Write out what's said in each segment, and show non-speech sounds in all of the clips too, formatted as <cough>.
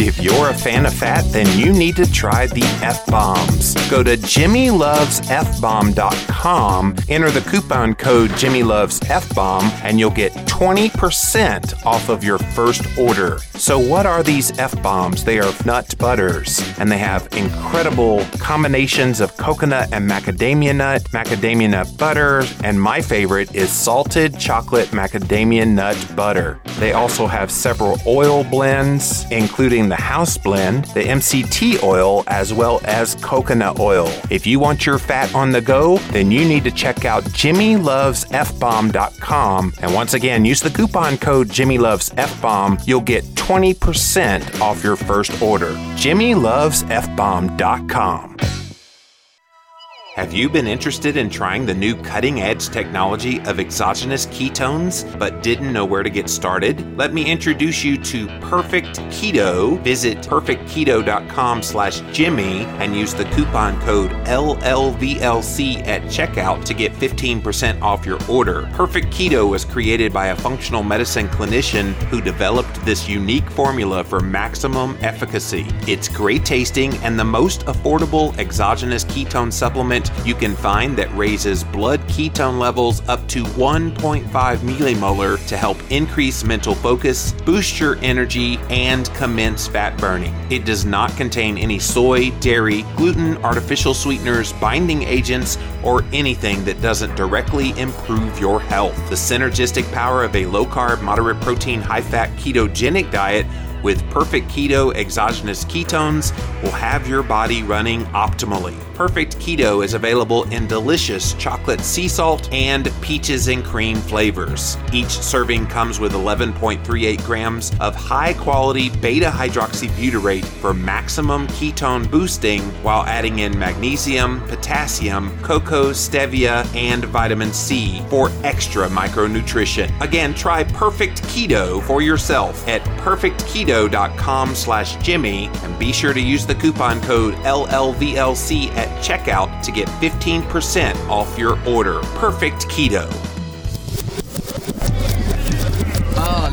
и you're a fan of fat, then you need to try the F Bombs. Go to JimmyLovesFBomb.com, enter the coupon code JimmyLovesFBomb, and you'll get 20% off of your first order. So, what are these F Bombs? They are nut butters, and they have incredible combinations of coconut and macadamia nut, macadamia nut butter, and my favorite is salted chocolate macadamia nut butter. They also have several oil blends, including the house blend, the MCT oil, as well as coconut oil. If you want your fat on the go, then you need to check out JimmyLovesFBomb.com. And once again, use the coupon code JimmyLovesFBomb. You'll get 20% off your first order. JimmyLovesFBomb.com. Have you been interested in trying the new cutting edge technology of exogenous ketones but didn't know where to get started? Let me introduce you to Perfect Keto. Visit perfectketo.com slash Jimmy and use the coupon code LLVLC at checkout to get 15% off your order. Perfect Keto was created by a functional medicine clinician who developed this unique formula for maximum efficacy. It's great tasting and the most affordable exogenous ketone supplement you can find that raises blood ketone levels up to 1.5 millimolar to help increase mental focus, boost your energy, and commence fat burning. It does not contain any soy, dairy, gluten, artificial sweeteners, binding agents, or anything that doesn't directly improve your health. The synergistic power of a low carb, moderate protein, high fat ketogenic diet with perfect keto exogenous ketones will have your body running optimally. Perfect Keto is available in delicious chocolate sea salt and peaches and cream flavors. Each serving comes with 11.38 grams of high quality beta hydroxybutyrate for maximum ketone boosting while adding in magnesium, potassium, cocoa, stevia, and vitamin C for extra micronutrition. Again, try Perfect Keto for yourself at perfectketo.com slash Jimmy and be sure to use the coupon code LLVLC at checkout to get 15% off your order. Perfect Keto.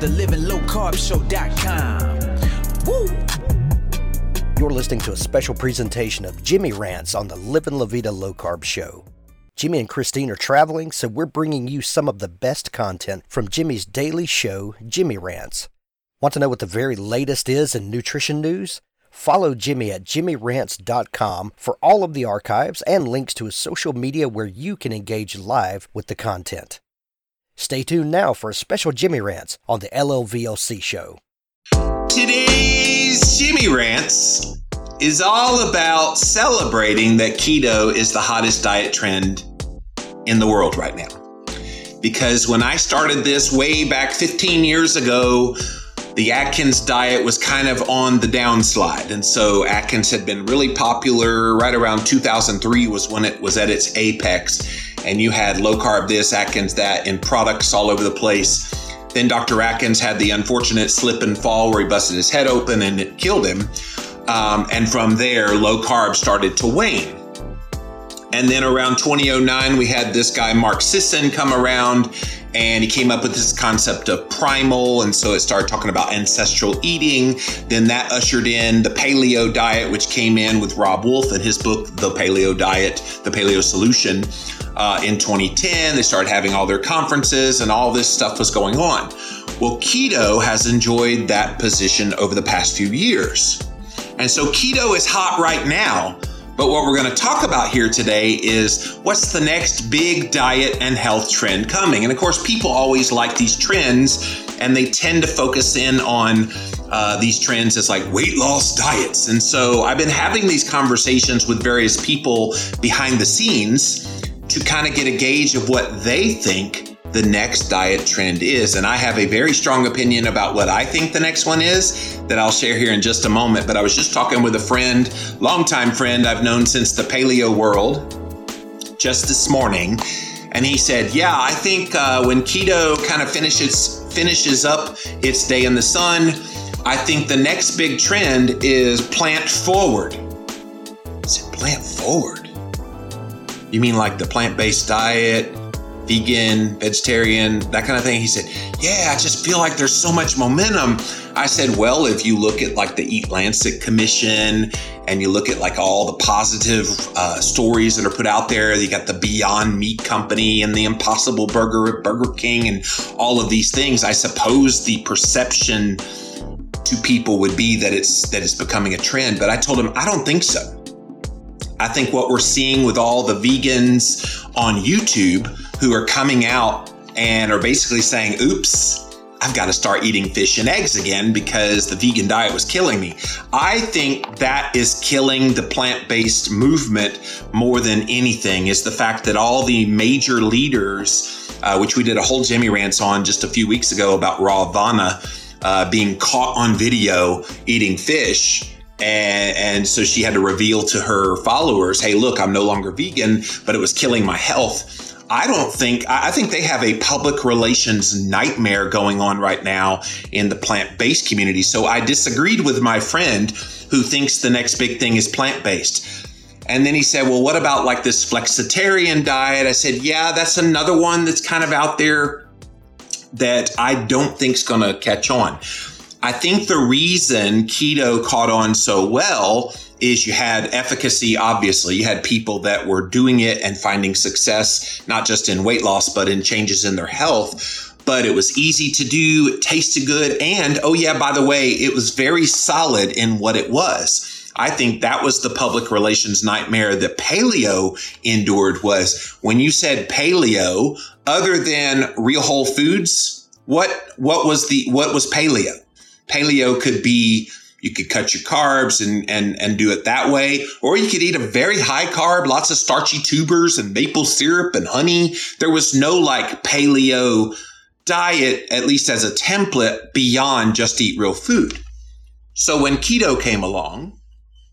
the livinglowcarbshow.com. Woo! You're listening to a special presentation of Jimmy Rants on the Livin' La Vida Low Carb Show. Jimmy and Christine are traveling, so we're bringing you some of the best content from Jimmy's daily show, Jimmy Rants. Want to know what the very latest is in nutrition news? Follow Jimmy at jimmyrants.com for all of the archives and links to his social media where you can engage live with the content. Stay tuned now for a special Jimmy Rants on the LLVLC show. Today's Jimmy Rants is all about celebrating that keto is the hottest diet trend in the world right now. Because when I started this way back 15 years ago, the Atkins diet was kind of on the downslide. And so Atkins had been really popular right around 2003 was when it was at its apex. And you had low carb this, Atkins that, and products all over the place. Then Dr. Atkins had the unfortunate slip and fall where he busted his head open and it killed him. Um, and from there, low carb started to wane. And then around 2009, we had this guy, Mark Sisson, come around and he came up with this concept of primal. And so it started talking about ancestral eating. Then that ushered in the paleo diet, which came in with Robb Wolf and his book, The Paleo Diet, The Paleo Solution. Uh, in 2010, they started having all their conferences and all this stuff was going on. Well, keto has enjoyed that position over the past few years. And so keto is hot right now. But what we're going to talk about here today is what's the next big diet and health trend coming. And of course, people always like these trends and they tend to focus in on uh, these trends as like weight loss diets. And so I've been having these conversations with various people behind the scenes to kind of get a gauge of what they think the next diet trend is. And I have a very strong opinion about what I think the next one is that I'll share here in just a moment. But I was just talking with a friend, longtime friend I've known since the paleo world, just this morning. And he said, Yeah, I think uh, when keto kind of finishes finishes up its day in the sun, I think the next big trend is plant forward. I said, Plant forward? You mean like the plant based diet, vegan, vegetarian, that kind of thing? He said, Yeah, I just feel like there's so much momentum. I said, Well, if you look at like the Eat Lancet Commission and you look at like all the positive uh, stories that are put out there, you got the Beyond Meat Company and the Impossible Burger at Burger King and all of these things. I suppose the perception to people would be that it's that it's becoming a trend, but I told him I don't think so. I think what we're seeing with all the vegans on YouTube who are coming out and are basically saying, oops, I've got to start eating fish and eggs again because the vegan diet was killing me. I think that is killing the plant based movement more than anything, is the fact that all the major leaders, uh, which we did a whole Jimmy Rants on just a few weeks ago about Rawvana uh, being caught on video eating fish. And, and, so she had to reveal to her followers, hey, look, I'm no longer vegan, but it was killing my health. I don't think, I think they have a public relations nightmare going on right now in the plant based community. So I disagreed with my friend who thinks the next big thing is plant based. And then he said, Well, what about like this flexitarian diet? I said, Yeah, that's another one that's kind of out there that I don't think is going to catch on. I think the reason keto caught on so well is you had efficacy, obviously. You had people that were doing it and finding success, not just in weight loss, but in changes in their health. But it was easy to do, it tasted good. And oh, yeah, by the way, it was very solid in what it was. I think that was the public relations nightmare that paleo endured was when you said paleo, other than real whole foods, what what was the what was paleo? Paleo could be you could cut your carbs and, and, and do it that way. Or you could eat a very high carb, lots of starchy tubers and maple syrup and honey. There was no like paleo diet, at least as a template, beyond just eat real food. So when keto came along,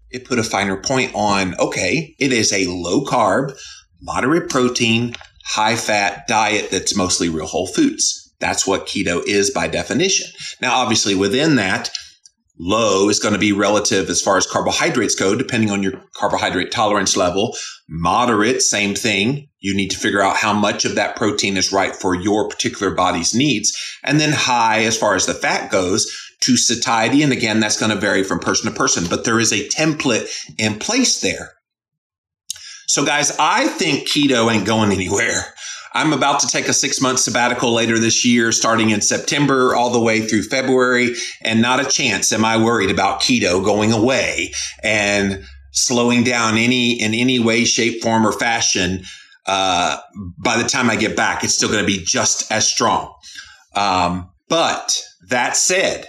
it put a finer point on okay, it is a low carb, moderate protein, high fat diet that's mostly real whole foods. That's what keto is by definition. Now, obviously, within that, Low is going to be relative as far as carbohydrates go, depending on your carbohydrate tolerance level. Moderate, same thing. You need to figure out how much of that protein is right for your particular body's needs. And then high, as far as the fat goes, to satiety. And again, that's going to vary from person to person, but there is a template in place there. So, guys, I think keto ain't going anywhere. I'm about to take a six month sabbatical later this year, starting in September all the way through February. And not a chance am I worried about keto going away and slowing down any in any way, shape, form, or fashion. Uh, by the time I get back, it's still going to be just as strong. Um, but that said,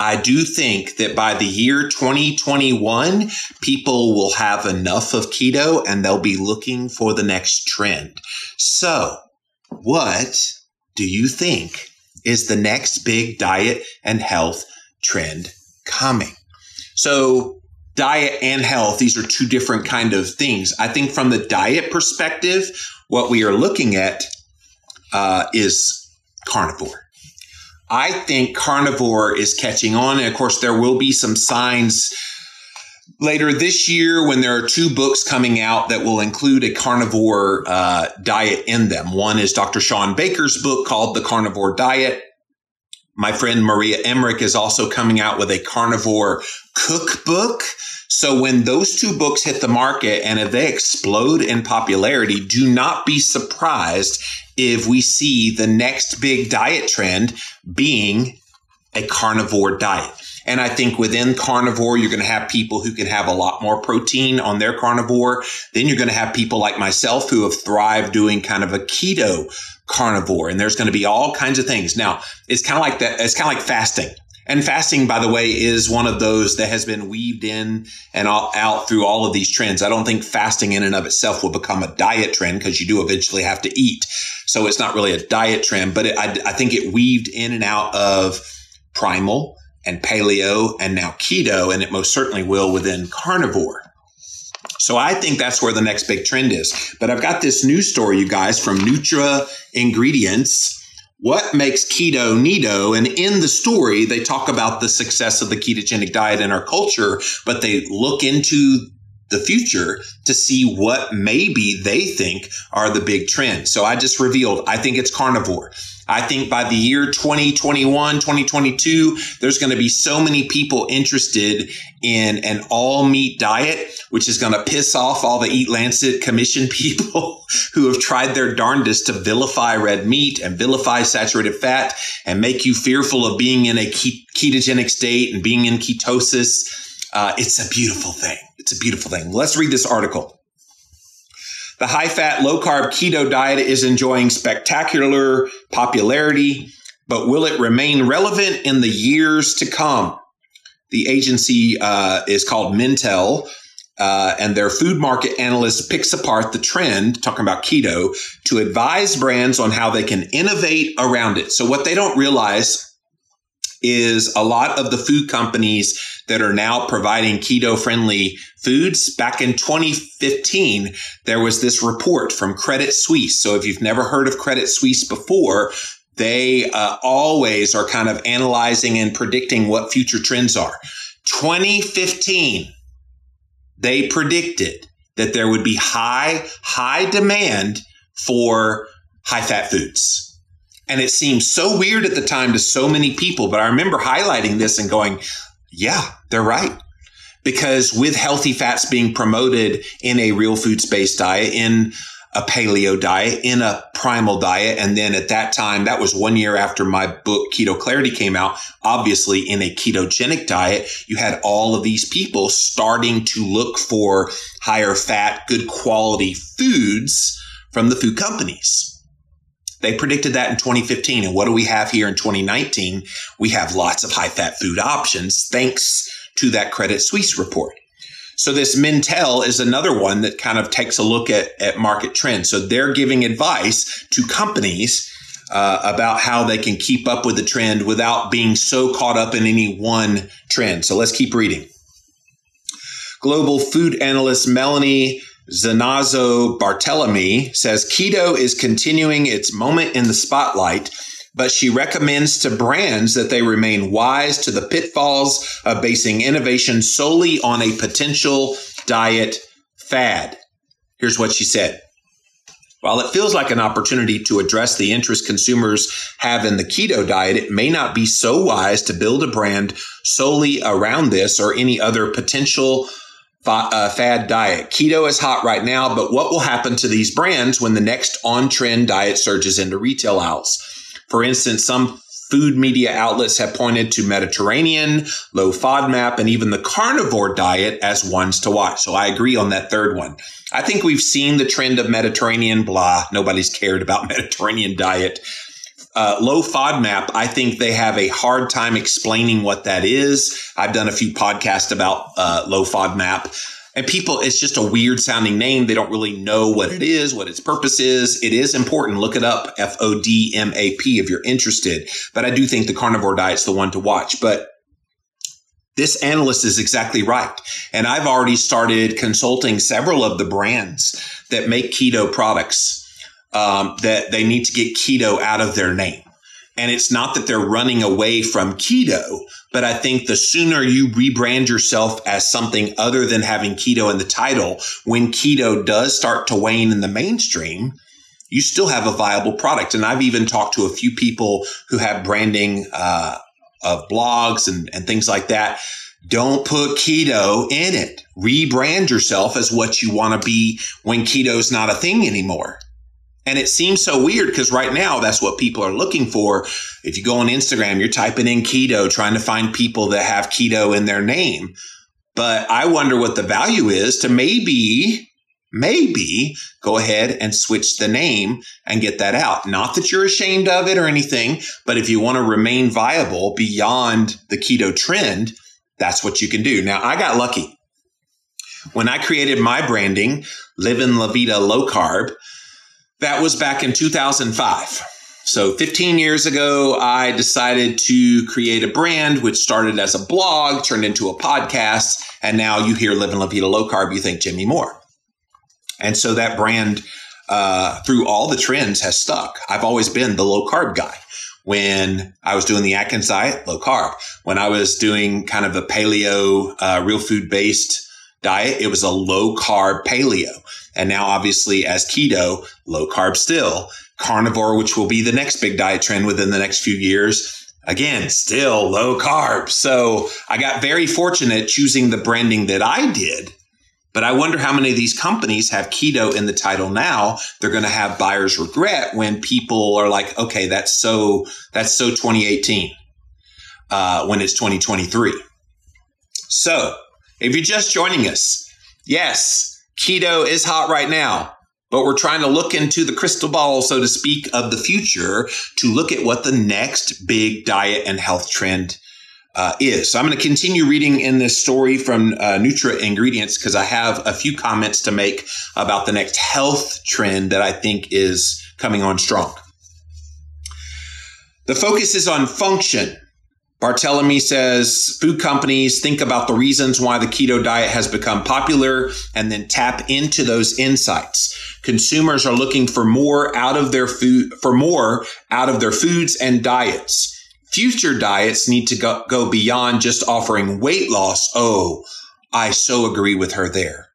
I do think that by the year 2021, people will have enough of keto and they'll be looking for the next trend. So, what do you think is the next big diet and health trend coming? So, diet and health, these are two different kind of things. I think from the diet perspective, what we are looking at uh, is carnivore. I think carnivore is catching on. And of course, there will be some signs later this year when there are two books coming out that will include a carnivore uh, diet in them. One is Dr. Shawn Baker's book called The Carnivore Diet. My friend Maria Emmerich is also coming out with a carnivore cookbook. So when those two books hit the market and if they explode in popularity, do not be surprised if we see the next big diet trend being a carnivore diet. And I think within carnivore, you're going to have people who can have a lot more protein on their carnivore. Then you're going to have people like myself who have thrived doing kind of a keto carnivore. And there's going to be all kinds of things. Now, it's kind of like that. It's kind of like fasting. And fasting, by the way, is one of those that has been weaved in and out through all of these trends. I don't think fasting in and of itself will become a diet trend because you do eventually have to eat. So it's not really a diet trend, but it, I, I think it weaved in and out of primal and paleo and now keto, and it most certainly will within carnivore. So I think that's where the next big trend is. But I've got this news story, you guys, from Nutra Ingredients. What makes keto neato? And in the story, they talk about the success of the ketogenic diet in our culture, but they look into the future to see what maybe they think are the big trends. So I just revealed, I think it's carnivore. I think by the year 2021, 2022, there's going to be so many people interested in an all meat diet, which is going to piss off all the Eat Lancet Commission <laughs> people who have tried their darndest to vilify red meat and vilify saturated fat and make you fearful of being in a ketogenic state and being in ketosis. Uh, it's a beautiful thing. It's a beautiful thing. Let's read this article. The high fat, low carb keto diet is enjoying spectacular popularity, but will it remain relevant in the years to come? The agency uh, is called Mintel, uh, and their food market analyst picks apart the trend, talking about keto, to advise brands on how they can innovate around it. So, what they don't realize is a lot of the food companies that are now providing keto friendly foods. Back in 2015, there was this report from Credit Suisse. So if you've never heard of Credit Suisse before, they uh, always are kind of analyzing and predicting what future trends are. 2015, they predicted that there would be high, high demand for high fat foods. And it seemed so weird at the time to so many people, but I remember highlighting this and going, yeah, they're right. Because with healthy fats being promoted in a real food based diet, in a paleo diet, in a primal diet, and then at that time, that was one year after my book Keto Clarity came out, obviously in a ketogenic diet, you had all of these people starting to look for higher fat, good quality foods from the food companies. They predicted that in 2015. And what do we have here in 2019? We have lots of high fat food options thanks to that Credit Suisse report. So this Mintel is another one that kind of takes a look at, at market trends. So they're giving advice to companies uh, about how they can keep up with the trend without being so caught up in any one trend. So let's keep reading. Global food analyst Melanie Zanoza Bartelme says keto is continuing its moment in the spotlight, but she recommends to brands that they remain wise to the pitfalls of basing innovation solely on a potential diet fad. Here's what she said. While it feels like an opportunity to address the interest consumers have in the keto diet, it may not be so wise to build a brand solely around this or any other potential Uh, fad diet. Keto is hot right now, but what will happen to these brands when the next on trend diet surges into retail aisles? For instance, some food media outlets have pointed to Mediterranean, low FODMAP, and even the carnivore diet as ones to watch. So I agree on that third one. I think we've seen the trend of Mediterranean, blah. Nobody's cared about <laughs> Mediterranean diet uh, low FODMAP, I think they have a hard time explaining what that is. I've done a few podcasts about uh, low FODMAP. And people, it's just a weird sounding name. They don't really know what it is, what its purpose is. It is important. Look it up, F O D M A P, if you're interested. But I do think the carnivore diet's the one to watch. But this analyst is exactly right. And I've already started consulting several of the brands that make keto products um, that they need to get keto out of their name. And it's not that they're running away from keto, but I think the sooner you rebrand yourself as something other than having keto in the title, when keto does start to wane in the mainstream, you still have a viable product. And I've even talked to a few people who have branding uh, of blogs and, and things like that. Don't put keto in it. Rebrand yourself as what you want to be when keto's not a thing anymore. And it seems so weird because right now that's what people are looking for. If you go on Instagram, you're typing in keto, trying to find people that have keto in their name. But I wonder what the value is to maybe maybe go ahead and switch the name and get that out. Not that you're ashamed of it or anything, but if you want to remain viable beyond the keto trend, that's what you can do. Now, I got lucky. When I created my branding, Living La Vida Low Carb, that was back in 2005. So 15 years ago, I decided to create a brand, which started as a blog, turned into a podcast. And now you hear Living La Vida Low Carb, you think Jimmy Moore. And so that brand, uh, through all the trends, has stuck. I've always been the low carb guy. When I was doing the Atkins diet, low carb. When I was doing kind of a paleo, uh, real food based diet, it was a low carb paleo. And now, obviously, as keto, low carb still, carnivore, which will be the next big diet trend within the next few years. Again, still low carb. So I got very fortunate choosing the branding that I did. But I wonder how many of these companies have keto in the title now. They're going to have buyer's regret when people are like, okay, that's so, that's so 2018, uh, when it's 2023. So if you're just joining us, yes, keto is hot right now, but we're trying to look into the crystal ball, so to speak, of the future to look at what the next big diet and health trend uh, is. So I'm going to continue reading in this story from uh, Nutra Ingredients because I have a few comments to make about the next health trend that I think is coming on strong. The focus is on function Bartelme says food companies think about the reasons why the keto diet has become popular and then tap into those insights. Consumers are looking for more out of their food, for more out of their foods and diets. Future diets need to go, go beyond just offering weight loss. Oh, I so agree with her there.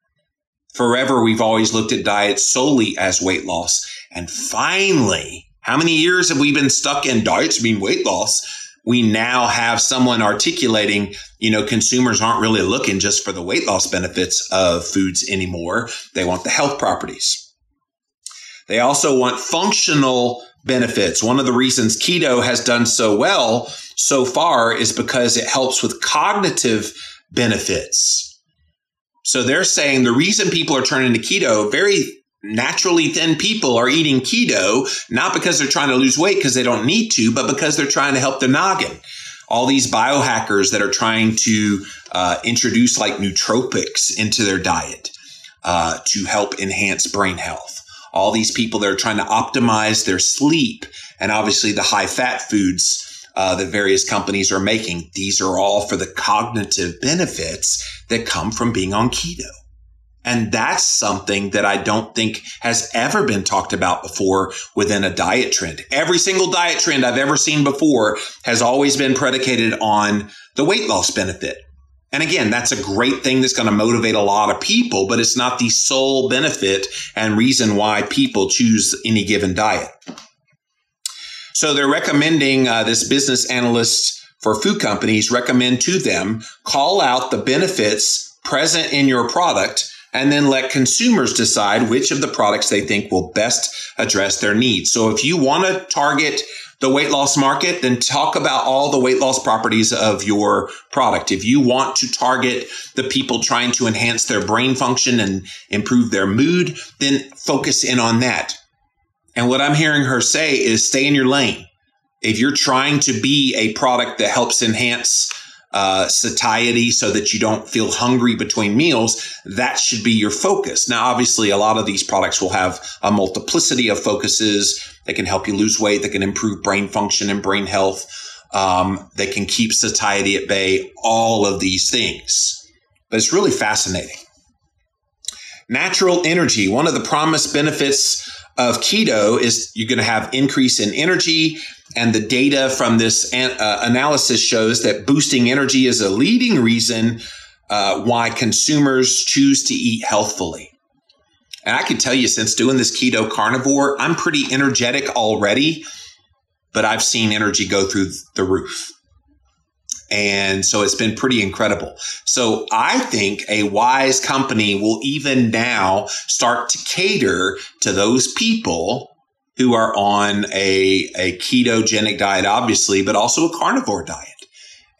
Forever, we've always looked at diets solely as weight loss. And finally, how many years have we been stuck in diets mean weight loss? We now have someone articulating, you know, consumers aren't really looking just for the weight loss benefits of foods anymore. They want the health properties. They also want functional benefits. One of the reasons keto has done so well so far is because it helps with cognitive benefits. So they're saying the reason people are turning to keto, very naturally thin people are eating keto, not because they're trying to lose weight because they don't need to, but because they're trying to help their noggin. All these biohackers that are trying to uh, introduce like nootropics into their diet uh, to help enhance brain health. All these people that are trying to optimize their sleep and obviously the high fat foods uh, that various companies are making. These are all for the cognitive benefits that come from being on keto. And that's something that I don't think has ever been talked about before within a diet trend. Every single diet trend I've ever seen before has always been predicated on the weight loss benefit. And again, that's a great thing that's going to motivate a lot of people, but it's not the sole benefit and reason why people choose any given diet. So they're recommending uh, this business analyst for food companies recommend to them call out the benefits present in your product and then let consumers decide which of the products they think will best address their needs. So if you want to target the weight loss market, then talk about all the weight loss properties of your product. If you want to target the people trying to enhance their brain function and improve their mood, then focus in on that. And what I'm hearing her say is stay in your lane. If you're trying to be a product that helps enhance uh, satiety so that you don't feel hungry between meals, that should be your focus. Now, obviously, a lot of these products will have a multiplicity of focuses that can help you lose weight, that can improve brain function and brain health, um, that can keep satiety at bay, all of these things. But it's really fascinating. Natural energy, one of the promised benefits of keto is you're going to have increase in energy and the data from this an- uh, analysis shows that boosting energy is a leading reason uh, why consumers choose to eat healthfully and i can tell you since doing this keto carnivore i'm pretty energetic already but i've seen energy go through the roof and so it's been pretty incredible. So I think a wise company will even now start to cater to those people who are on a, a ketogenic diet, obviously, but also a carnivore diet.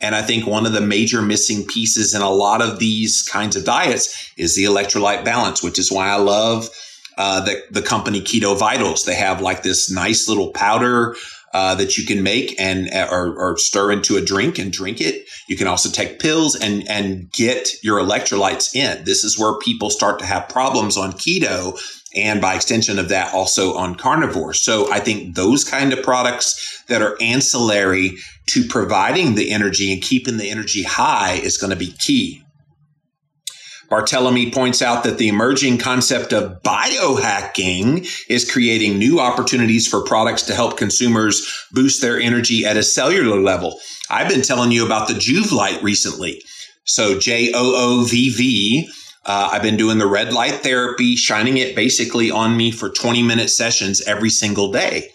And I think one of the major missing pieces in a lot of these kinds of diets is the electrolyte balance, which is why I love uh, the, the company Keto Vitals. They have like this nice little powder uh, that you can make and or, or, stir into a drink and drink it. You can also take pills and and get your electrolytes in. This is where people start to have problems on keto and by extension of that also on carnivore. So I think those kind of products that are ancillary to providing the energy and keeping the energy high is going to be key. Bartelme points out that the emerging concept of biohacking is creating new opportunities for products to help consumers boost their energy at a cellular level. I've been telling you about the Joovv light recently. So J O O V V. Uh, I've been doing the red light therapy, shining it basically on me for 20 minute sessions every single day.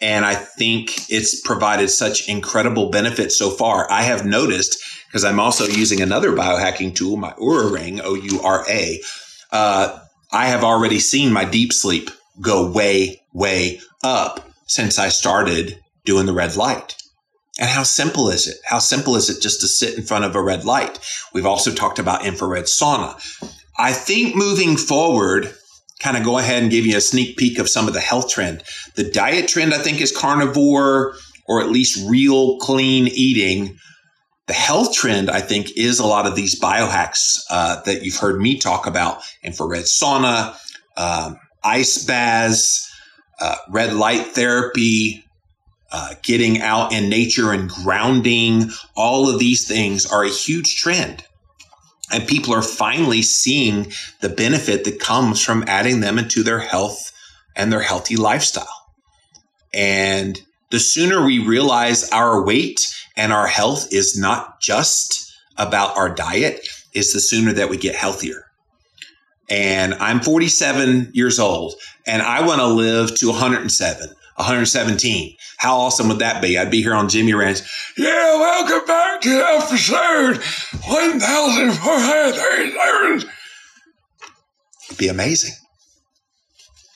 And I think it's provided such incredible benefits so far. I have noticed because I'm also using another biohacking tool, my Oura Ring, O U R A. Uh, I have already seen my deep sleep go way, way up since I started doing the red light. And how simple is it? How simple is it just to sit in front of a red light? We've also talked about infrared sauna. I think moving forward, kind of go ahead and give you a sneak peek of some of the health trend. The diet trend, I think, is carnivore or at least real clean eating. The health trend, I think, is a lot of these biohacks uh, that you've heard me talk about infrared sauna, um, ice baths, uh, red light therapy, uh, getting out in nature and grounding. All of these things are a huge trend. And people are finally seeing the benefit that comes from adding them into their health and their healthy lifestyle. And the sooner we realize our weight and our health is not just about our diet, is the sooner that we get healthier. And I'm 47 years old and I want to live to 107, 117. How awesome would that be? I'd be here on Jimmy Rants. Yeah, welcome back to episode 1437. It'd be amazing.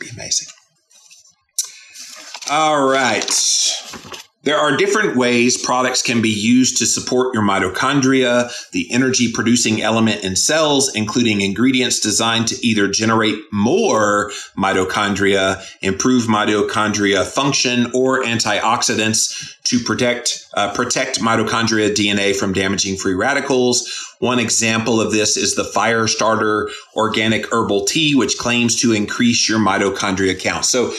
It'd Be amazing. All right. There are different ways products can be used to support your mitochondria, the energy producing element in cells, including ingredients designed to either generate more mitochondria, improve mitochondria function, or antioxidants to protect, uh, protect mitochondria DNA from damaging free radicals. One example of this is the Fire Starter Organic Herbal Tea, which claims to increase your mitochondria count. So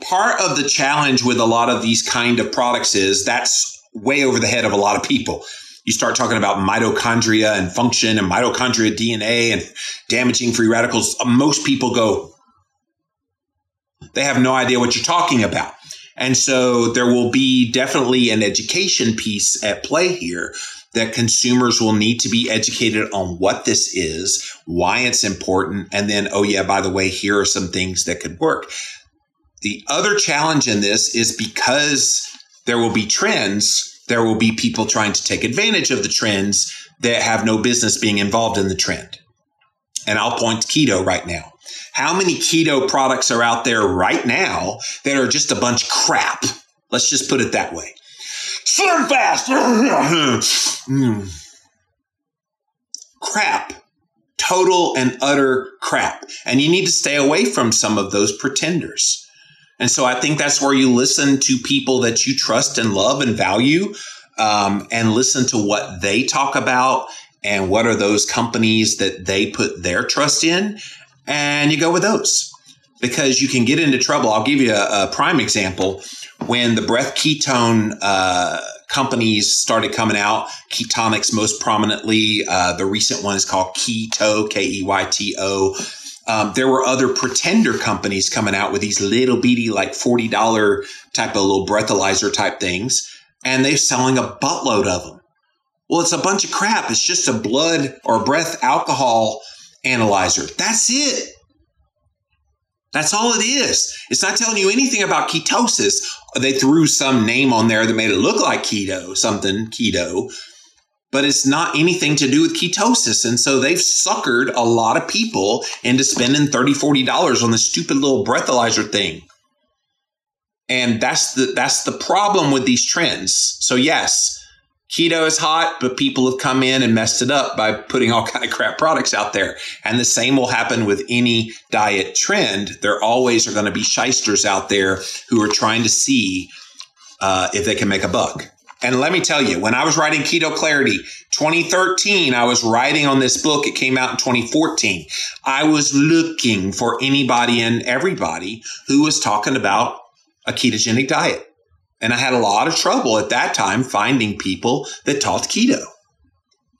part of the challenge with a lot of these kind of products is that's way over the head of a lot of people. You start talking about mitochondria and function and mitochondria DNA and damaging free radicals. Most people go, they have no idea what you're talking about. And so there will be definitely an education piece at play here that consumers will need to be educated on what this is, why it's important, and then, oh, yeah, by the way, here are some things that could work. The other challenge in this is because there will be trends, there will be people trying to take advantage of the trends that have no business being involved in the trend. And I'll point to keto right now. How many keto products are out there right now that are just a bunch of crap? Let's just put it that way. Slim fast. <laughs> mm. Crap. Total and utter crap. And you need to stay away from some of those pretenders. And so I think that's where you listen to people that you trust and love and value um, and listen to what they talk about and what are those companies that they put their trust in. And you go with those because you can get into trouble. I'll give you a, a prime example. When the breath ketone uh, companies started coming out, Ketonix most prominently, uh, the recent one is called Keyto, K E Y T O um, there were other pretender companies coming out with these little beady, like $40 type of little breathalyzer type things, and they're selling a buttload of them. Well, it's a bunch of crap. It's just a blood or breath alcohol analyzer. That's it. That's all it is. It's not telling you anything about ketosis. They threw some name on there that made it look like keto, something keto, but it's not anything to do with ketosis. And so they've suckered a lot of people into spending $30, $40 on this stupid little breathalyzer thing. And that's the that's the problem with these trends. So yes, keto is hot, but people have come in and messed it up by putting all <laughs> kind of crap products out there. And the same will happen with any diet trend. There always are going to be shysters out there who are trying to see uh, if they can make a buck. And let me tell you, when I was writing Keto Clarity 2013, I was writing on this book. It came out in 2014. I was looking for anybody and everybody who was talking about a ketogenic diet. And I had a lot of trouble at that time finding people that taught keto.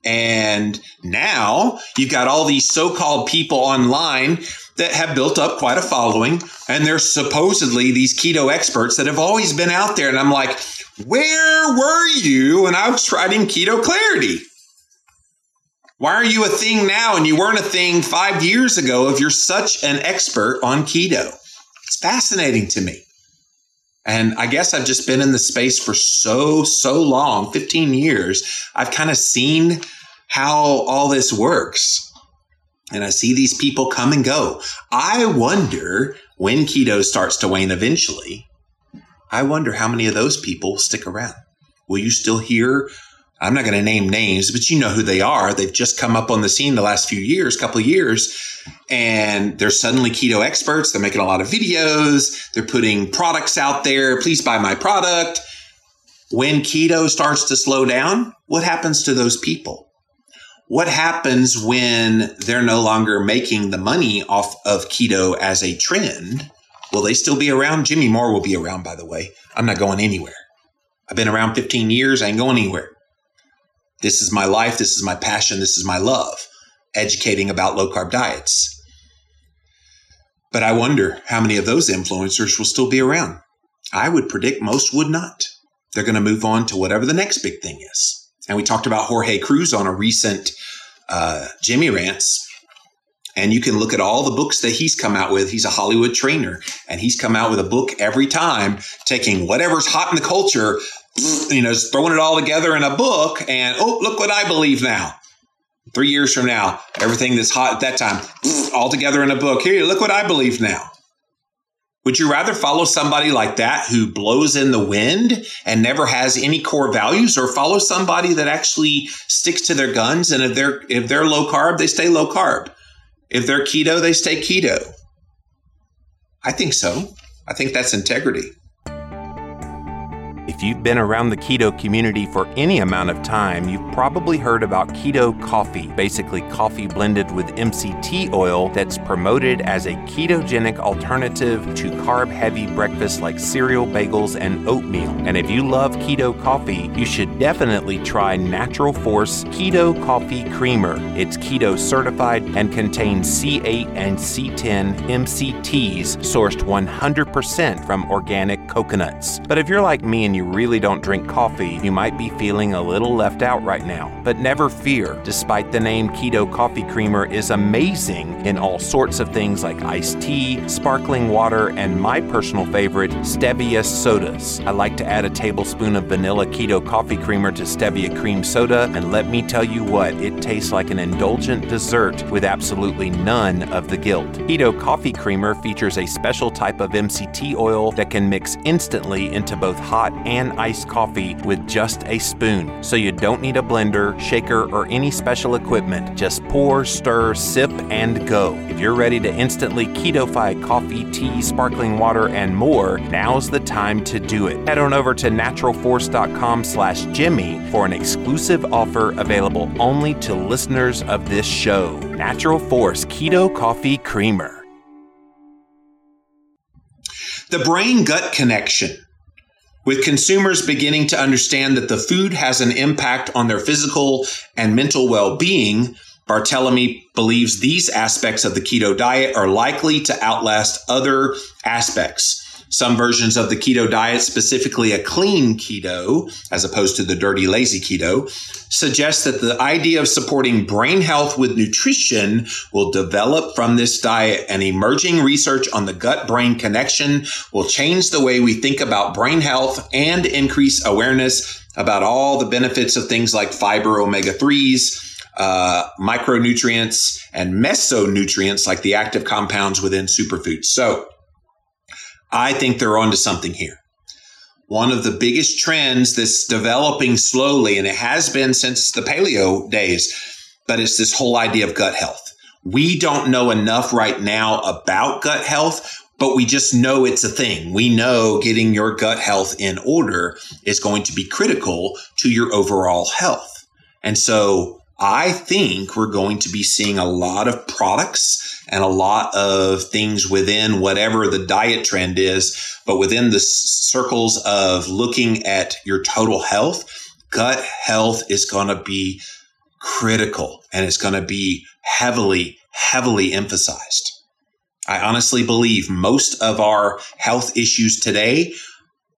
And now you've got all these so called people online that have built up quite a following. And they're supposedly these keto experts that have always been out there. And I'm like, where were you when I was writing Keto Clarity? Why are you a thing now and you weren't a thing five years ago if you're such an expert on keto? It's fascinating to me. And I guess I've just been in the space for so, so long 15 years. I've kind of seen how all this works. And I see these people come and go. I wonder when keto starts to wane eventually, I wonder how many of those people stick around. Will you still hear I'm not going to name names, but you know who they are. They've just come up on the scene the last few years, couple of years, and they're suddenly keto experts. They're making a lot of videos. They're putting products out there. Please buy my product. When keto starts to slow down, what happens to those people? What happens when they're no longer making the money off of keto as a trend? Will they still be around? Jimmy Moore will be around, by the way. I'm not going anywhere. I've been around 15 years. I ain't going anywhere. This is my life. This is my passion. This is my love, educating about low carb diets. But I wonder how many of those influencers will still be around. I would predict most would not. They're going to move on to whatever the next big thing is. And we talked about Jorge Cruise on a recent uh, Jimmy Rants. And you can look at all the books that he's come out with. He's a Hollywood trainer, and he's come out with a book every time, taking whatever's hot in the culture, you know, throwing it all together in a book and, oh, look what I believe now. Three years from now, everything that's hot at that time, all together in a book. Here, look what I believe now. Would you rather follow somebody like that who blows in the wind and never has any core values or follow somebody that actually sticks to their guns and if they're if they're low carb, they stay low carb. If they're keto, they stay keto. I think so. I think that's integrity. If you've been around the keto community for any amount of time, you've probably heard about keto coffee, basically coffee blended with MCT oil that's promoted as a ketogenic alternative to carb heavy breakfasts like cereal, bagels, and oatmeal. And if you love keto coffee, you should definitely try Natural Force Keto Coffee Creamer. It's keto certified and contains C8 and C10 MCTs sourced 100% from organic coconuts. But if you're like me and you really don't drink coffee, you might be feeling a little left out right now. But never fear, despite the name Keto Coffee Creamer is amazing in all sorts of things like iced tea, sparkling water, and my personal favorite, stevia sodas. I like to add a tablespoon of vanilla keto coffee creamer to stevia cream soda, and let me tell you what, it tastes like an indulgent dessert with absolutely none of the guilt. Keto Coffee Creamer features a special type of MCT oil that can mix instantly into both hot and and iced coffee with just a spoon. So you don't need a blender, shaker, or any special equipment. Just pour, stir, sip, and go. If you're ready to instantly ketofy coffee, tea, sparkling water, and more, now's the time to do it. Head on over to naturalforce.com slash Jimmy for an exclusive offer available only to listeners of this show. Natural Force Keto Coffee Creamer. The brain gut connection with consumers beginning to understand that the food has an impact on their physical and mental well being, Bartelme believes these aspects of the keto diet are likely to outlast other aspects. Some versions of the keto diet, specifically a clean keto, as opposed to the dirty, lazy keto, suggest that the idea of supporting brain health with nutrition will develop from this diet, and emerging research on the gut brain connection will change the way we think about brain health and increase awareness about all the benefits of things like fiber, omega 3s. Uh, micronutrients and mesonutrients like the active compounds within superfoods. So, I think they're onto something here. one of the biggest trends that's developing slowly, and it has been since the paleo days, but it's this whole idea of gut health. We don't know enough right now about gut health, but we just know it's a thing. We know getting your gut health in order is going to be critical to your overall health. And so I think we're going to be seeing a lot of products and a lot of things within whatever the diet trend is, but within the circles of looking at your total health, gut health is going to be critical and it's going to be heavily, heavily emphasized. I honestly believe most of our health issues today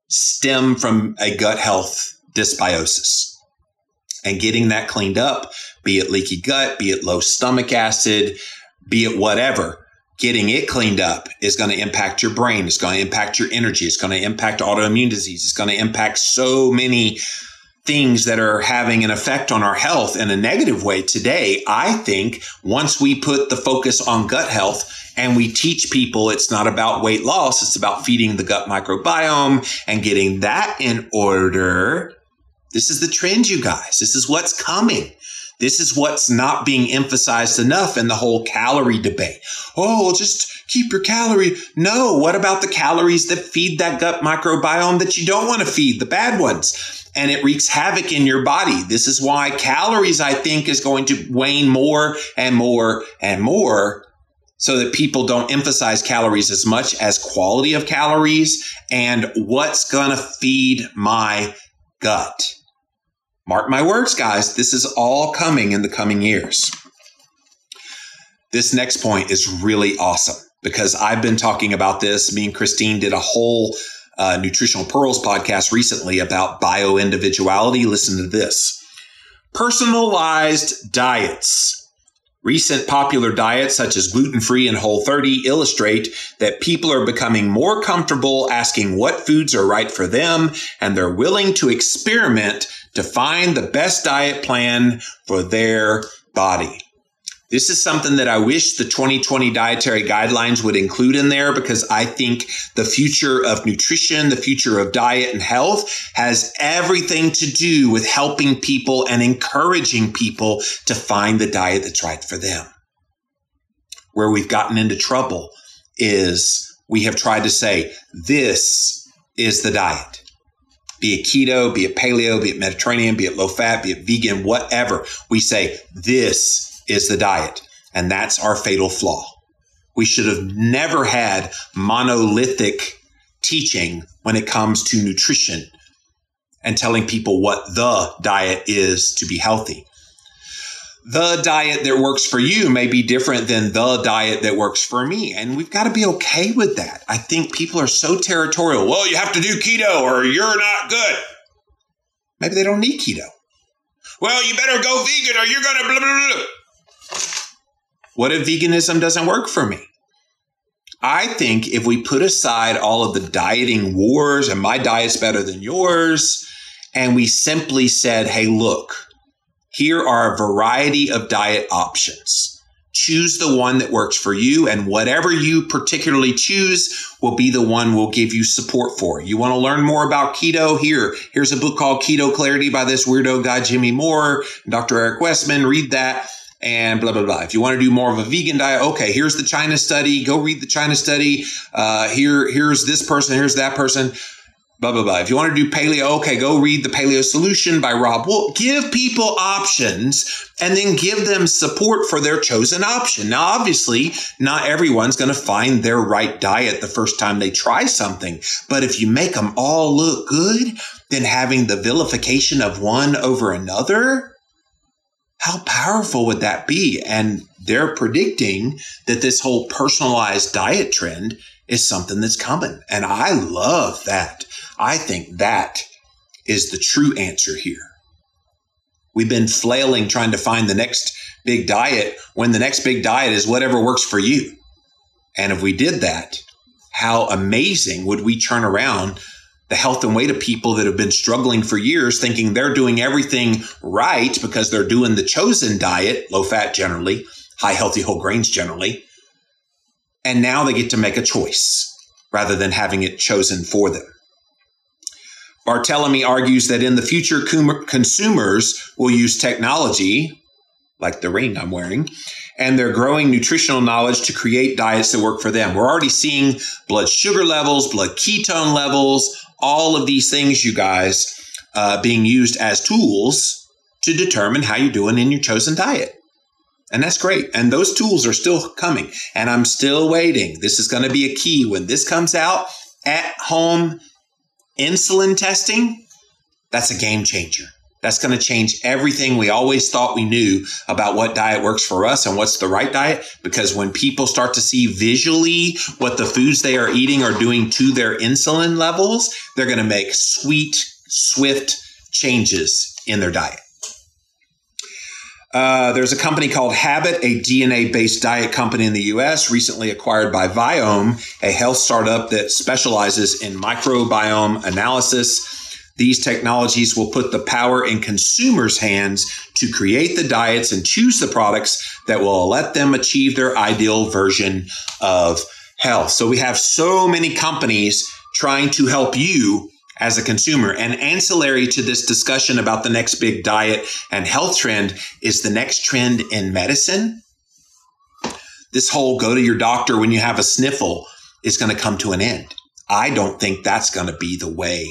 stem from a gut health dysbiosis and getting that cleaned up be it leaky gut, be it low stomach acid, be it whatever. Getting it cleaned up is going to impact your brain. It's going to impact your energy. It's going to impact autoimmune disease. It's going to impact so many things that are having an effect on our health in a negative way today. I think once we put the focus on gut health and we teach people it's not about weight loss, it's about feeding the gut microbiome and getting that in order. This is the trend, you guys. This is what's coming. This is what's not being emphasized enough in the whole calorie debate. Oh, just keep your calorie. No, what about the calories that feed that gut microbiome that you don't want to feed, the bad ones? And it wreaks havoc in your body. This is why calories, I think, is going to wane more and more and more so that people don't emphasize calories as much as quality of calories and what's going to feed my gut. Mark my words, guys, this is all coming in the coming years. This next point is really awesome because I've been talking about this. Me and Christine did a whole uh, Nutritional Pearls podcast recently about bio individuality. Listen to this personalized diets. Recent popular diets such as gluten free and whole 30 illustrate that people are becoming more comfortable asking what foods are right for them and they're willing to experiment to find the best diet plan for their body. This is something that I wish the 2020 dietary guidelines would include in there because I think the future of nutrition, the future of diet and health has everything to do with helping people and encouraging people to find the diet that's right for them. Where we've gotten into trouble is we have tried to say, this is the diet be it keto, be it paleo, be it Mediterranean, be it low fat, be it vegan, whatever. We say this is the diet. And that's our fatal flaw. We should have never had monolithic teaching when it comes to nutrition and telling people what the diet is to be healthy the diet that works for you may be different than the diet that works for me. And we've got to be okay with that. I think people are so territorial. Well, you have to do keto or you're not good. Maybe they don't need keto. Well, you better go vegan or you're going to blah, blah, blah. What if veganism doesn't work for me? I think if we put aside all of the dieting wars and my diet's better than yours, and we simply said, hey, look, here are a variety of diet options. Choose the one that works for you, and whatever you particularly choose will be the one we'll give you support for. You want to learn more about keto? Here, here's a book called Keto Clarity by this weirdo guy, Jimmy Moore, Dr. Eric Westman. Read that and blah blah blah. If you want to do more of a vegan diet, okay, here's the China study. Go read the China study. Uh, here, here's this person. Here's that person blah blah blah. If you want to do paleo, okay, go read the Paleo Solution by Robb Wolf. Give people options and then give them support for their chosen option. Now, obviously, not everyone's going to find their right diet the first time they try something, but if you make them all look good, then having the vilification of one over another, how powerful would that be? And they're predicting that this whole personalized diet trend is something that's coming. And I love that. I think that is the true answer here. We've been flailing trying to find the next big diet when the next big diet is whatever works for you. And if we did that, how amazing would we turn around the health and weight of people that have been struggling for years thinking they're doing everything right because they're doing the chosen diet, low fat generally, high healthy whole grains generally. And now they get to make a choice rather than having it chosen for them. Bartelme argues that in the future, consumers will use technology, like the ring I'm wearing, and their growing nutritional knowledge to create diets that work for them. We're already seeing blood sugar levels, blood ketone levels, all of these things, you guys, uh, being used as tools to determine how you're doing in your chosen diet. And that's great. And those tools are still coming. And I'm still waiting. This is going to be a key when this comes out at home insulin testing. That's a game changer. That's going to change everything we always thought we knew about what diet works for us and what's the right diet. Because when people start to see visually what the foods they are eating are doing to their insulin levels, they're going to make sweet, swift changes in their diet. Uh, there's a company called Habit, a DNA based diet company in the US, recently acquired by Viome, a health startup that specializes in microbiome analysis. These technologies will put the power in consumers' hands to create the diets and choose the products that will let them achieve their ideal version of health. So we have so many companies trying to help you as a consumer. And ancillary to this discussion about the next big diet and health trend is the next trend in medicine. This whole go to your doctor when you have a sniffle is going to come to an end. I don't think that's going to be the way,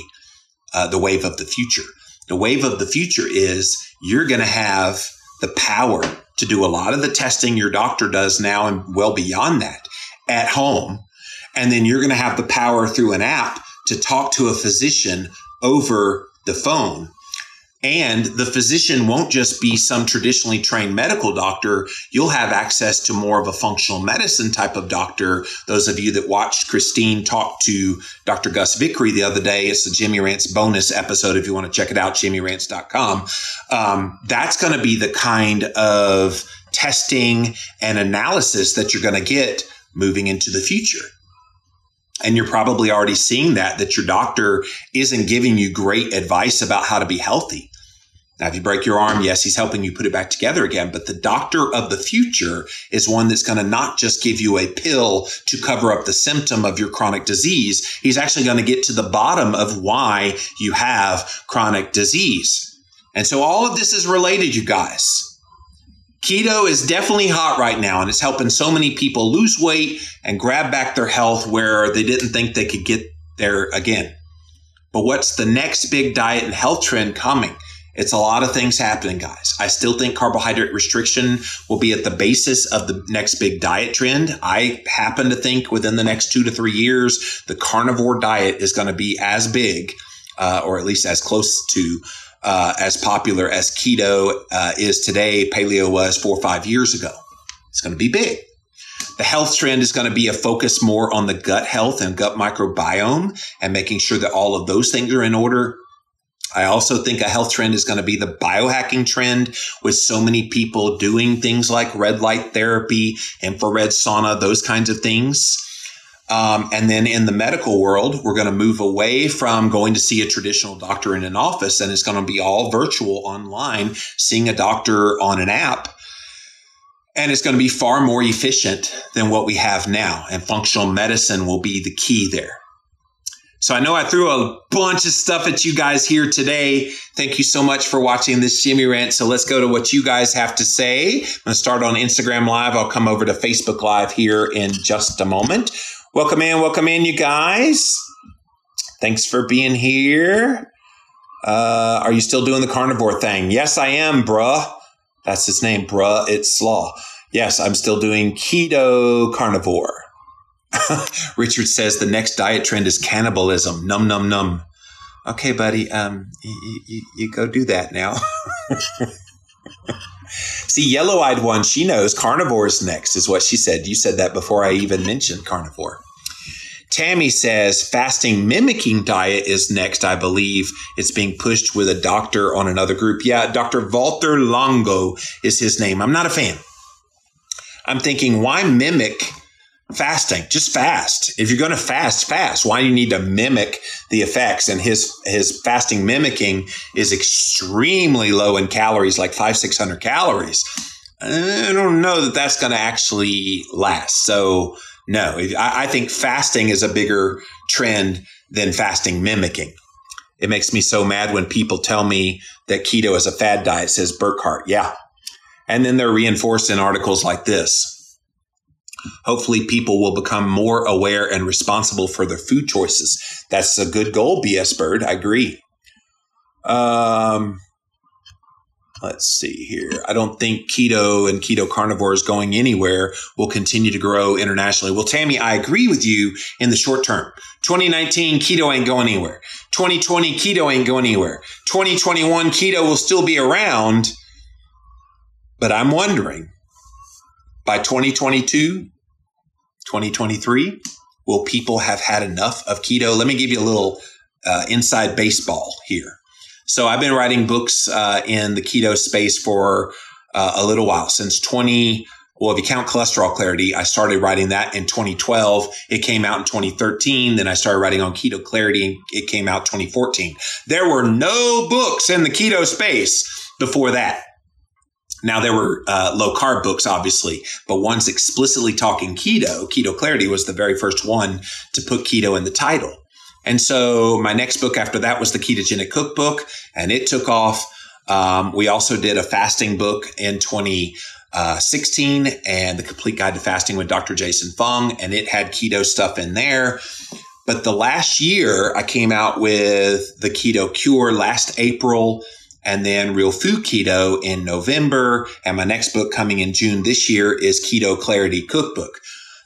uh, the wave of the future. The wave of the future is you're going to have the power to do a lot of the testing your doctor does now and well beyond that at home. And then you're going to have the power through an app to talk to a physician over the phone. And the physician won't just be some traditionally trained medical doctor. You'll have access to more of a functional medicine type of doctor. Those of you that watched Christine talk to Dr. Gus Vickery the other day, it's the Jimmy Rants bonus episode. If you want to check it out, jimmyrants.com. Um, that's going to be the kind of testing and analysis that you're going to get moving into the future. And you're probably already seeing that, that your doctor isn't giving you great advice about how to be healthy. Now, if you break your arm, yes, he's helping you put it back together again. But the doctor of the future is one that's going to not just give you a pill to cover up the symptom of your chronic disease. He's actually going to get to the bottom of why you have chronic disease. And so all of this is related, you guys. Keto is definitely hot right now and it's helping so many people lose weight and grab back their health where they didn't think they could get there again. But what's the next big diet and health trend coming? It's a lot of things happening, guys. I still think carbohydrate restriction will be at the basis of the next big diet trend. I happen to think within the next two to three years, the carnivore diet is going to be as big, uh, or at least as close to uh, as popular as keto uh, is today, paleo was four or five years ago. It's going to be big. The health trend is going to be a focus more on the gut health and gut microbiome and making sure that all of those things are in order. I also think a health trend is going to be the biohacking trend with so many people doing things like red light therapy, infrared sauna, those kinds of things. Um, and then in the medical world, we're going to move away from going to see a traditional doctor in an office, and it's going to be all virtual online, seeing a doctor on an app. And it's going to be far more efficient than what we have now. And functional medicine will be the key there. So I know I threw a bunch of stuff at you guys here today. Thank you so much for watching this Jimmy rant. So let's go to what you guys have to say. I'm going to start on Instagram Live. I'll come over to Facebook Live here in just a moment. Welcome in, welcome in, you guys. Thanks for being here. Uh, are you still doing the carnivore thing? Yes, I am, bruh. That's his name, bruh. It's Slaw. Yes, I'm still doing keto carnivore. <laughs> Richard says the next diet trend is cannibalism. Num num num. Okay, buddy. Um, you, you go do that now. <laughs> See, yellow eyed one, she knows carnivore's next, is what she said. You said that before I even mentioned carnivore. Tammy says fasting mimicking diet is next, I believe. It's being pushed with a doctor on another group. Yeah, Dr. Walter Longo is his name. I'm not a fan. I'm thinking, why mimic fasting. Just fast. If you're going to fast, fast. Why do you need to mimic the effects? And his his fasting mimicking is extremely low in calories, like five six hundred calories. I don't know that that's going to actually last. So no, I, I think fasting is a bigger trend than fasting mimicking. It makes me so mad when people tell me that keto is a fad diet, says Burkhart. Yeah. And then they're reinforced in articles like this. Hopefully, people will become more aware and responsible for their food choices. That's a good goal, BS Bird. I agree. Um, let's see here. I don't think keto and keto carnivore is going anywhere. Will continue to grow internationally. Well, Tammy, I agree with you in the short term. 2019 keto ain't going anywhere. 2020 keto ain't going anywhere. 2021 keto will still be around. But I'm wondering by 2022, 2023, will people have had enough of keto? Let me give you a little uh, inside baseball here. So I've been writing books uh, in the keto space for uh, a little while since 20. Well, if you count cholesterol clarity, I started writing that in 2012. It came out in 2013. Then I started writing on keto clarity and it came out 2014. There were no books in the keto space before that. Now there were uh, low carb books, obviously, but ones explicitly talking keto. Keto Clarity was the very first one to put keto in the title. And so my next book after that was the Ketogenic Cookbook, and it took off. Um, we also did a fasting book in 2016 and the Complete Guide to Fasting with Dr. Jason Fung, and it had keto stuff in there. But the last year, I came out with the Keto Cure last April and then Real Food Keto in November. And my next book coming in June this year is Keto Clarity Cookbook.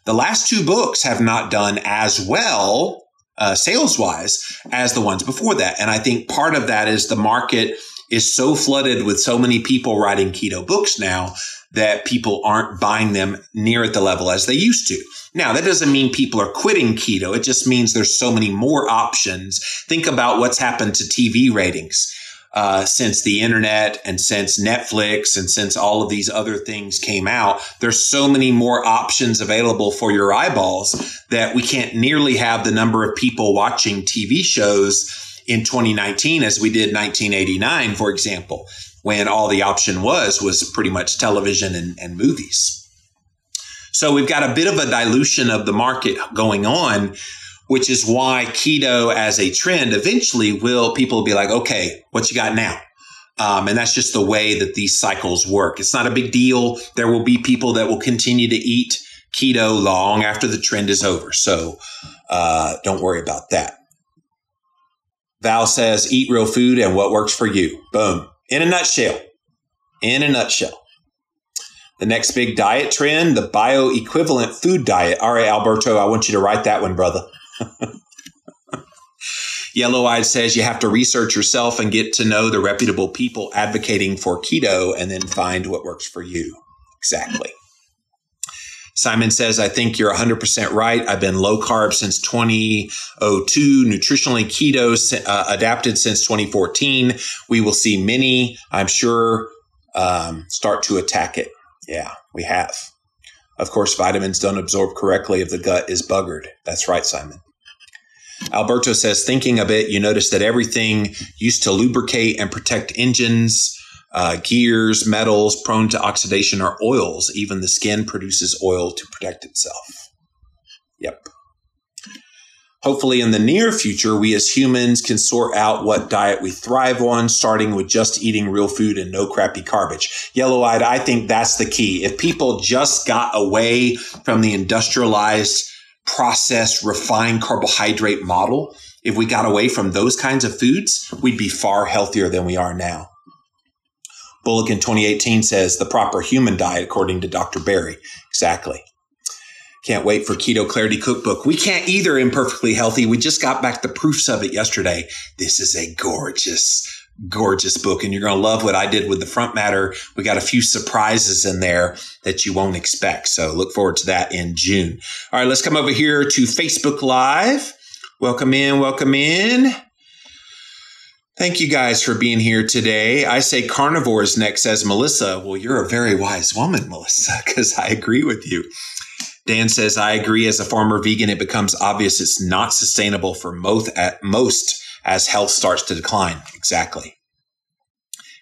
The last two books have not done as well uh, sales wise as the ones before that. And I think part of that is the market is so flooded with so many people writing keto books now that people aren't buying them near at the level as they used to. Now, that doesn't mean people are quitting keto. It just means there's so many more options. Think about what's happened to TV ratings. Uh, since the internet and since Netflix and since all of these other things came out, there's so many more options available for your eyeballs that we can't nearly have the number of people watching TV shows in 2019 as we did 1989, for example, when all the option was was pretty much television and, and movies. So we've got a bit of a dilution of the market going on which is why keto as a trend eventually will people will be like, okay, what you got now? Um, and that's just the way that these cycles work. It's not a big deal. There will be people that will continue to eat keto long after the trend is over. So uh, don't worry about that. Val says, eat real food and what works for you. Boom. In a nutshell. In a nutshell. The next big diet trend, the bioequivalent food diet. All right, Alberto, I want you to write that one, brother. <laughs> Yellow Eyed says you have to research yourself and get to know the reputable people advocating for keto and then find what works for you. Exactly. Simon says, I think you're 100% right. I've been low carb since 2002, nutritionally keto uh, adapted since 2014. We will see many, I'm sure, um, start to attack it. Yeah, we have. Of course, vitamins don't absorb correctly if the gut is buggered. That's right, Simon. Alberto says, thinking a bit, you notice that everything used to lubricate and protect engines, uh, gears, metals prone to oxidation are oils. Even the skin produces oil to protect itself. Yep. Hopefully, in the near future, we as humans can sort out what diet we thrive on, starting with just eating real food and no crappy garbage. Yellow eyed, I think that's the key. If people just got away from the industrialized, processed, refined carbohydrate model, if we got away from those kinds of foods, we'd be far healthier than we are now. Bullock in 2018 says the proper human diet, according to Dr. Berry. Exactly. Can't wait for Keto Clarity Cookbook. We can't either imperfectly healthy. We just got back the proofs of it yesterday. This is a gorgeous, gorgeous book, and you're going to love what I did with the front matter. We got a few surprises in there that you won't expect. So look forward to that in June. All right, let's come over here to Facebook Live. Welcome in, welcome in. Thank you guys for being here today. I say carnivores next, says Melissa. Well, you're a very wise woman, Melissa, <laughs> because I agree with you. Dan says, I agree. As a former vegan, it becomes obvious it's not sustainable for most, at most as health starts to decline. Exactly.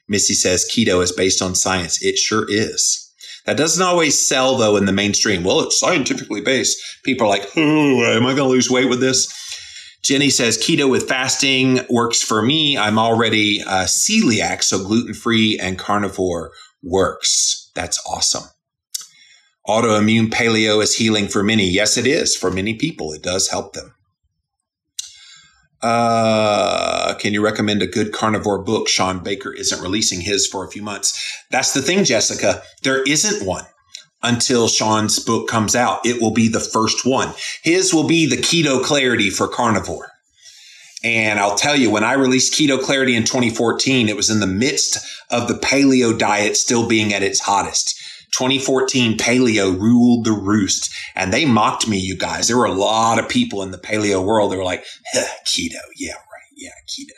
Missy says, keto is based on science. It sure is. That doesn't always sell though in the mainstream. Well, it's scientifically based. People are like, oh, am I going to lose weight with this? Jenny says keto with fasting works for me. I'm already uh, celiac, so gluten free and carnivore works. That's awesome. Autoimmune paleo is healing for many. Yes, it is for many people. It does help them. Uh, can you recommend a good carnivore book? Sean Baker isn't releasing his for a few months. That's the thing, Jessica. There isn't one until Sean's book comes out. It will be the first one. His will be the keto clarity for carnivore. And I'll tell you, when I released Keto Clarity in 2014, it was in the midst of the paleo diet still being at its hottest. 2014 paleo ruled the roost and they mocked me, you guys. There were a lot of people in the paleo world that were like, keto. Yeah, right. Yeah, keto.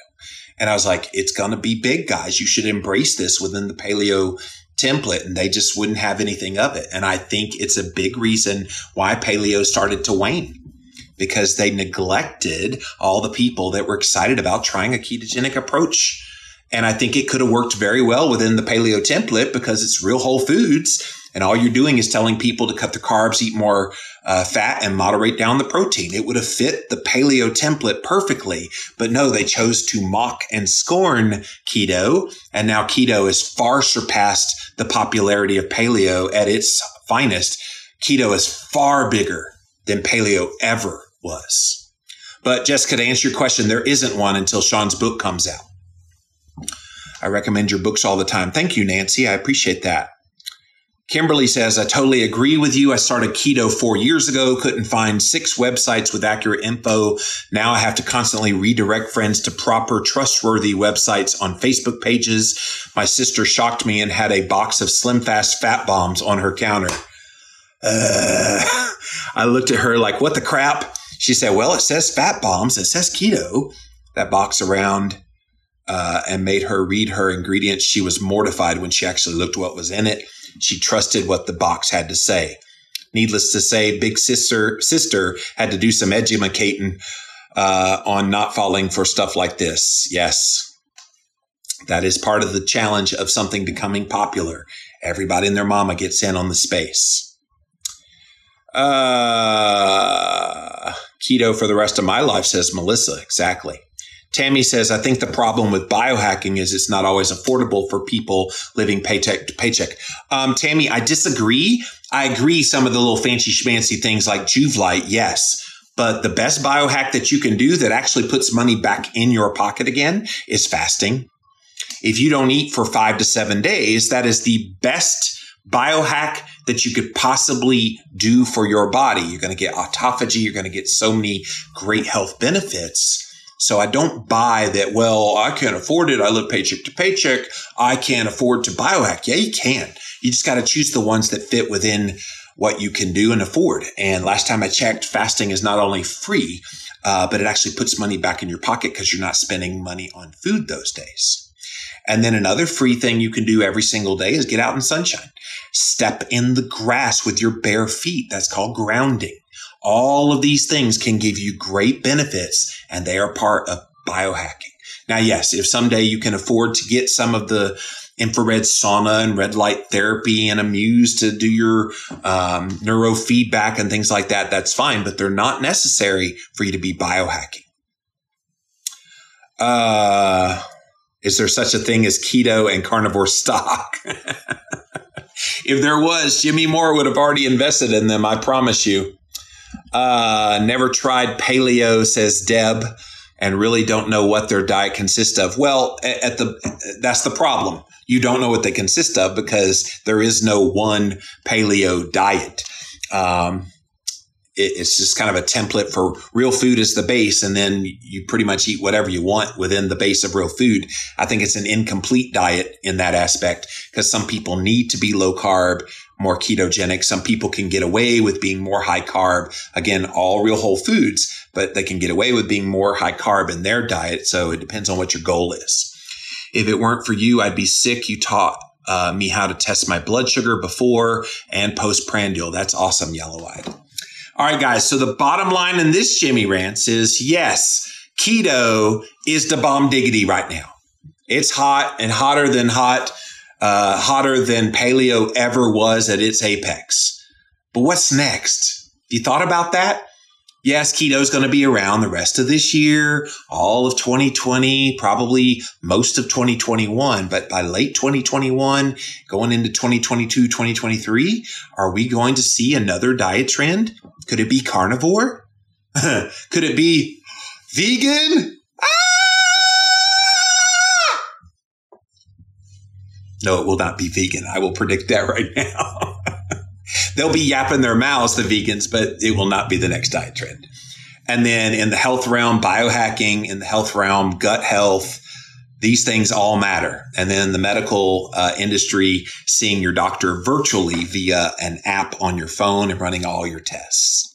And I was like, it's going to be big, guys. You should embrace this within the paleo template. And they just wouldn't have anything of it. And I think it's a big reason why paleo started to wane because they neglected all the people that were excited about trying a ketogenic approach and I think it could have worked very well within the paleo template because it's real whole foods. And all you're doing is telling people to cut the carbs, eat more uh, fat, and moderate down the protein. It would have fit the paleo template perfectly. But no, they chose to mock and scorn keto. And now keto has far surpassed the popularity of paleo at its finest. Keto is far bigger than paleo ever was. But Jessica, to answer your question, there isn't one until Sean's book comes out. I recommend your books all the time. Thank you, Nancy. I appreciate that. Kimberly says, I totally agree with you. I started keto four years ago, couldn't find six websites with accurate info. Now I have to constantly redirect friends to proper, trustworthy websites on Facebook pages. My sister shocked me and had a box of Slim Fast fat bombs on her counter. Uh, <laughs> I looked at her like, what the crap? She said, well, it says fat bombs. It says keto. That box around uh, and made her read her ingredients. She was mortified when she actually looked what was in it. She trusted what the box had to say. Needless to say, big sister sister had to do some educating uh, on not falling for stuff like this. Yes, that is part of the challenge of something becoming popular. Everybody and their mama gets in on the space. Uh, keto for the rest of my life, says Melissa. Exactly. Tammy says, I think the problem with biohacking is it's not always affordable for people living paycheck to paycheck. Um, Tammy, I disagree. I agree some of the little fancy schmancy things like Juvelyte, yes. But the best biohack that you can do that actually puts money back in your pocket again is fasting. If you don't eat for five to seven days, that is the best biohack that you could possibly do for your body. You're going to get autophagy. You're going to get so many great health benefits so I don't buy that, well, I can't afford it. I live paycheck to paycheck. I can't afford to biohack. Yeah, you can. You just got to choose the ones that fit within what you can do and afford. And last time I checked, fasting is not only free, uh, but it actually puts money back in your pocket because you're not spending money on food those days. And then another free thing you can do every single day is get out in sunshine. Step in the grass with your bare feet. That's called grounding. All of these things can give you great benefits and they are part of biohacking. Now, yes, if someday you can afford to get some of the infrared sauna and red light therapy and a muse to do your um, neurofeedback and things like that, that's fine, but they're not necessary for you to be biohacking. Uh, is there such a thing as keto and carnivore stock? <laughs> if there was, Jimmy Moore would have already invested in them, I promise you. Uh, never tried paleo, says Deb, and really don't know what their diet consists of. Well, at the that's the problem. You don't know what they consist of because there is no one paleo diet. Um, it's just kind of a template for real food is the base and then you pretty much eat whatever you want within the base of real food i think it's an incomplete diet in that aspect because some people need to be low carb more ketogenic. Some people can get away with being more high carb. Again all real whole foods but they can get away with being more high carb in their diet. So it depends on what your goal is. If it weren't for you i'd be sick. You taught uh, me how to test my blood sugar before and postprandial. That's awesome yellow eyed all right, guys. So the bottom line in this Jimmy rants is yes, keto is the bomb diggity right now. It's hot and hotter than hot, uh, hotter than paleo ever was at its apex. But what's next? You thought about that? yes, keto is going to be around the rest of this year, all of 2020, probably most of 2021. But by late 2021, going into 2022, 2023, are we going to see another diet trend? Could it be carnivore? <laughs> Could it be vegan? Ah! No, it will not be vegan. I will predict that <laughs> right now. they'll be yapping their mouths, the vegans, but it will not be the next diet trend. And then in the health realm, biohacking, in the health realm, gut health, these things all matter. And then the medical uh, industry, seeing your doctor virtually via an app on your phone and running all your tests.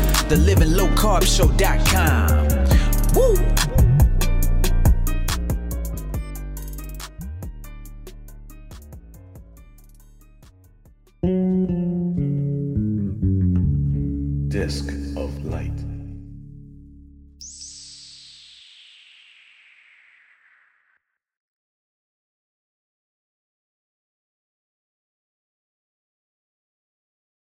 the Living Low Carb Show.com. Woo! Disc.